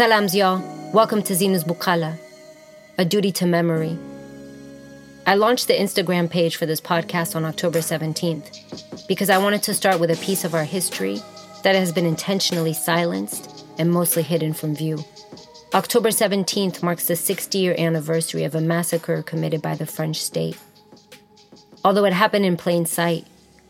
Salams, y'all. Welcome to Zinus Bukala, a duty to memory. I launched the Instagram page for this podcast on October 17th because I wanted to start with a piece of our history that has been intentionally silenced and mostly hidden from view. October 17th marks the 60 year anniversary of a massacre committed by the French state. Although it happened in plain sight,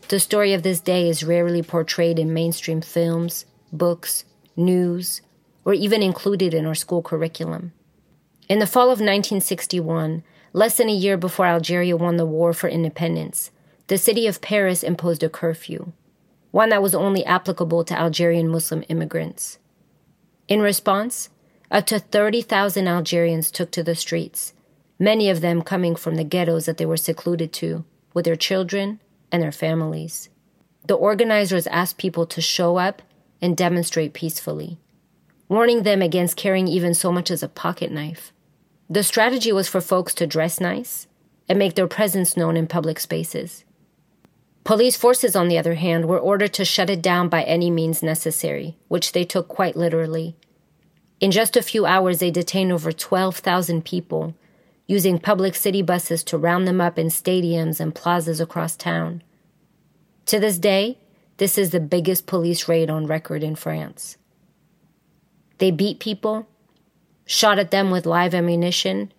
the story of this day is rarely portrayed in mainstream films, books, news, or even included in our school curriculum. In the fall of 1961, less than a year before Algeria won the war for independence, the city of Paris imposed a curfew, one that was only applicable to Algerian Muslim immigrants. In response, up to 30,000 Algerians took to the streets, many of them coming from the ghettos that they were secluded to, with their children and their families. The organizers asked people to show up and demonstrate peacefully, warning them against carrying even so much as a pocket knife. The strategy was for folks to dress nice and make their presence known in public spaces. Police forces, on the other hand, were ordered to shut it down by any means necessary, which they took quite literally. In just a few hours, they detained over 12,000 people, using public city buses to round them up in stadiums and plazas across town. To this day, this is the biggest police raid on record in France. They beat people, shot at them with live ammunition,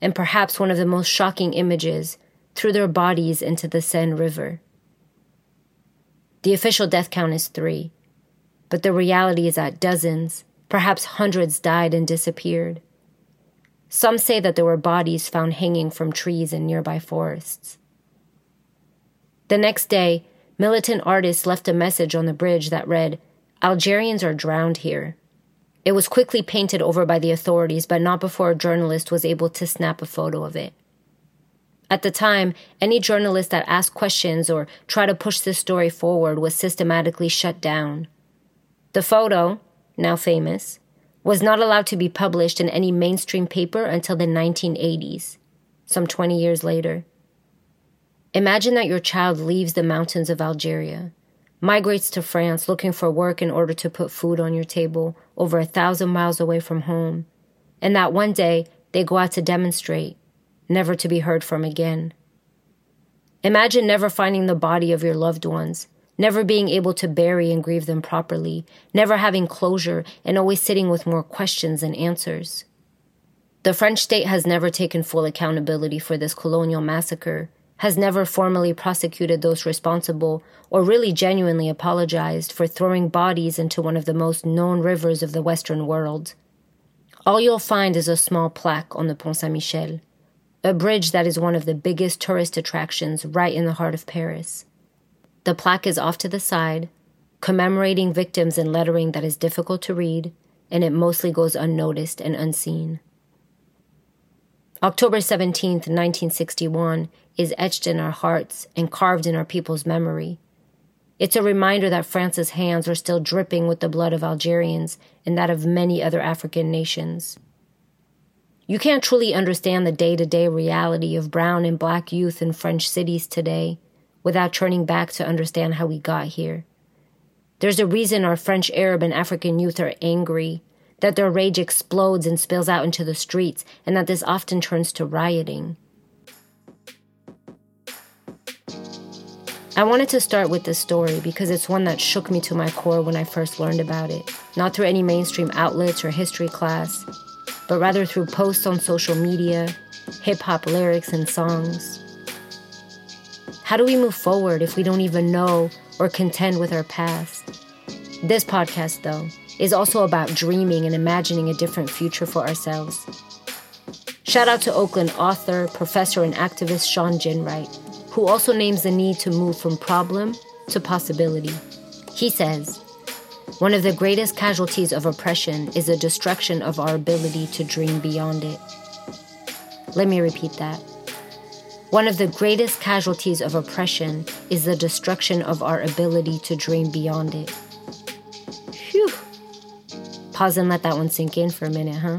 and perhaps one of the most shocking images, threw their bodies into the Seine River. The official death count is three, but the reality is that dozens, perhaps hundreds, died and disappeared. Some say that there were bodies found hanging from trees in nearby forests. The next day, militant artists left a message on the bridge that read, Algerians are drowned here. It was quickly painted over by the authorities, but not before a journalist was able to snap a photo of it. At the time, any journalist that asked questions or tried to push this story forward was systematically shut down. The photo, now famous, was not allowed to be published in any mainstream paper until the 1980s, some 20 years later. Imagine that your child leaves the mountains of Algeria, migrates to France looking for work in order to put food on your table over a thousand miles away from home, and that one day they go out to demonstrate never to be heard from again. Imagine never finding the body of your loved ones, never being able to bury and grieve them properly, never having closure, and always sitting with more questions than answers. The French state has never taken full accountability for this colonial massacre, has never formally prosecuted those responsible, or really genuinely apologized for throwing bodies into one of the most known rivers of the Western world. All you'll find is a small plaque on the Pont Saint Michel a bridge that is one of the biggest tourist attractions right in the heart of Paris. The plaque is off to the side, commemorating victims in lettering that is difficult to read, and it mostly goes unnoticed and unseen. October 17, 1961, is etched in our hearts and carved in our people's memory. It's a reminder that France's hands are still dripping with the blood of Algerians and that of many other African nations. You can't truly understand the day to day reality of brown and black youth in French cities today without turning back to understand how we got here. There's a reason our French, Arab, and African youth are angry, that their rage explodes and spills out into the streets, and that this often turns to rioting. I wanted to start with this story because it's one that shook me to my core when I first learned about it, not through any mainstream outlets or history class, but rather through posts on social media, hip hop lyrics, and songs. How do we move forward if we don't even know or contend with our past? This podcast, though, is also about dreaming and imagining a different future for ourselves. Shout out to Oakland author, professor, and activist Shawn Ginwright, who also names the need to move from problem to possibility. He says, one of the greatest casualties of oppression is the destruction of our ability to dream beyond it. Let me repeat that. One of the greatest casualties of oppression is the destruction of our ability to dream beyond it. Pause and let that one sink in for a minute, huh?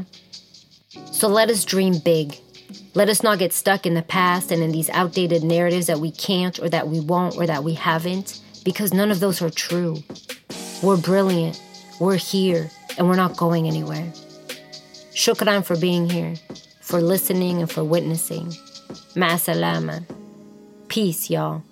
So let us dream big. Let us not get stuck in the past and in these outdated narratives that we can't or that we won't or that we haven't, because none of those are true. We're brilliant. We're here, and we're not going anywhere. Shukran for being here, for listening, and for witnessing. Ma salama. Peace, y'all.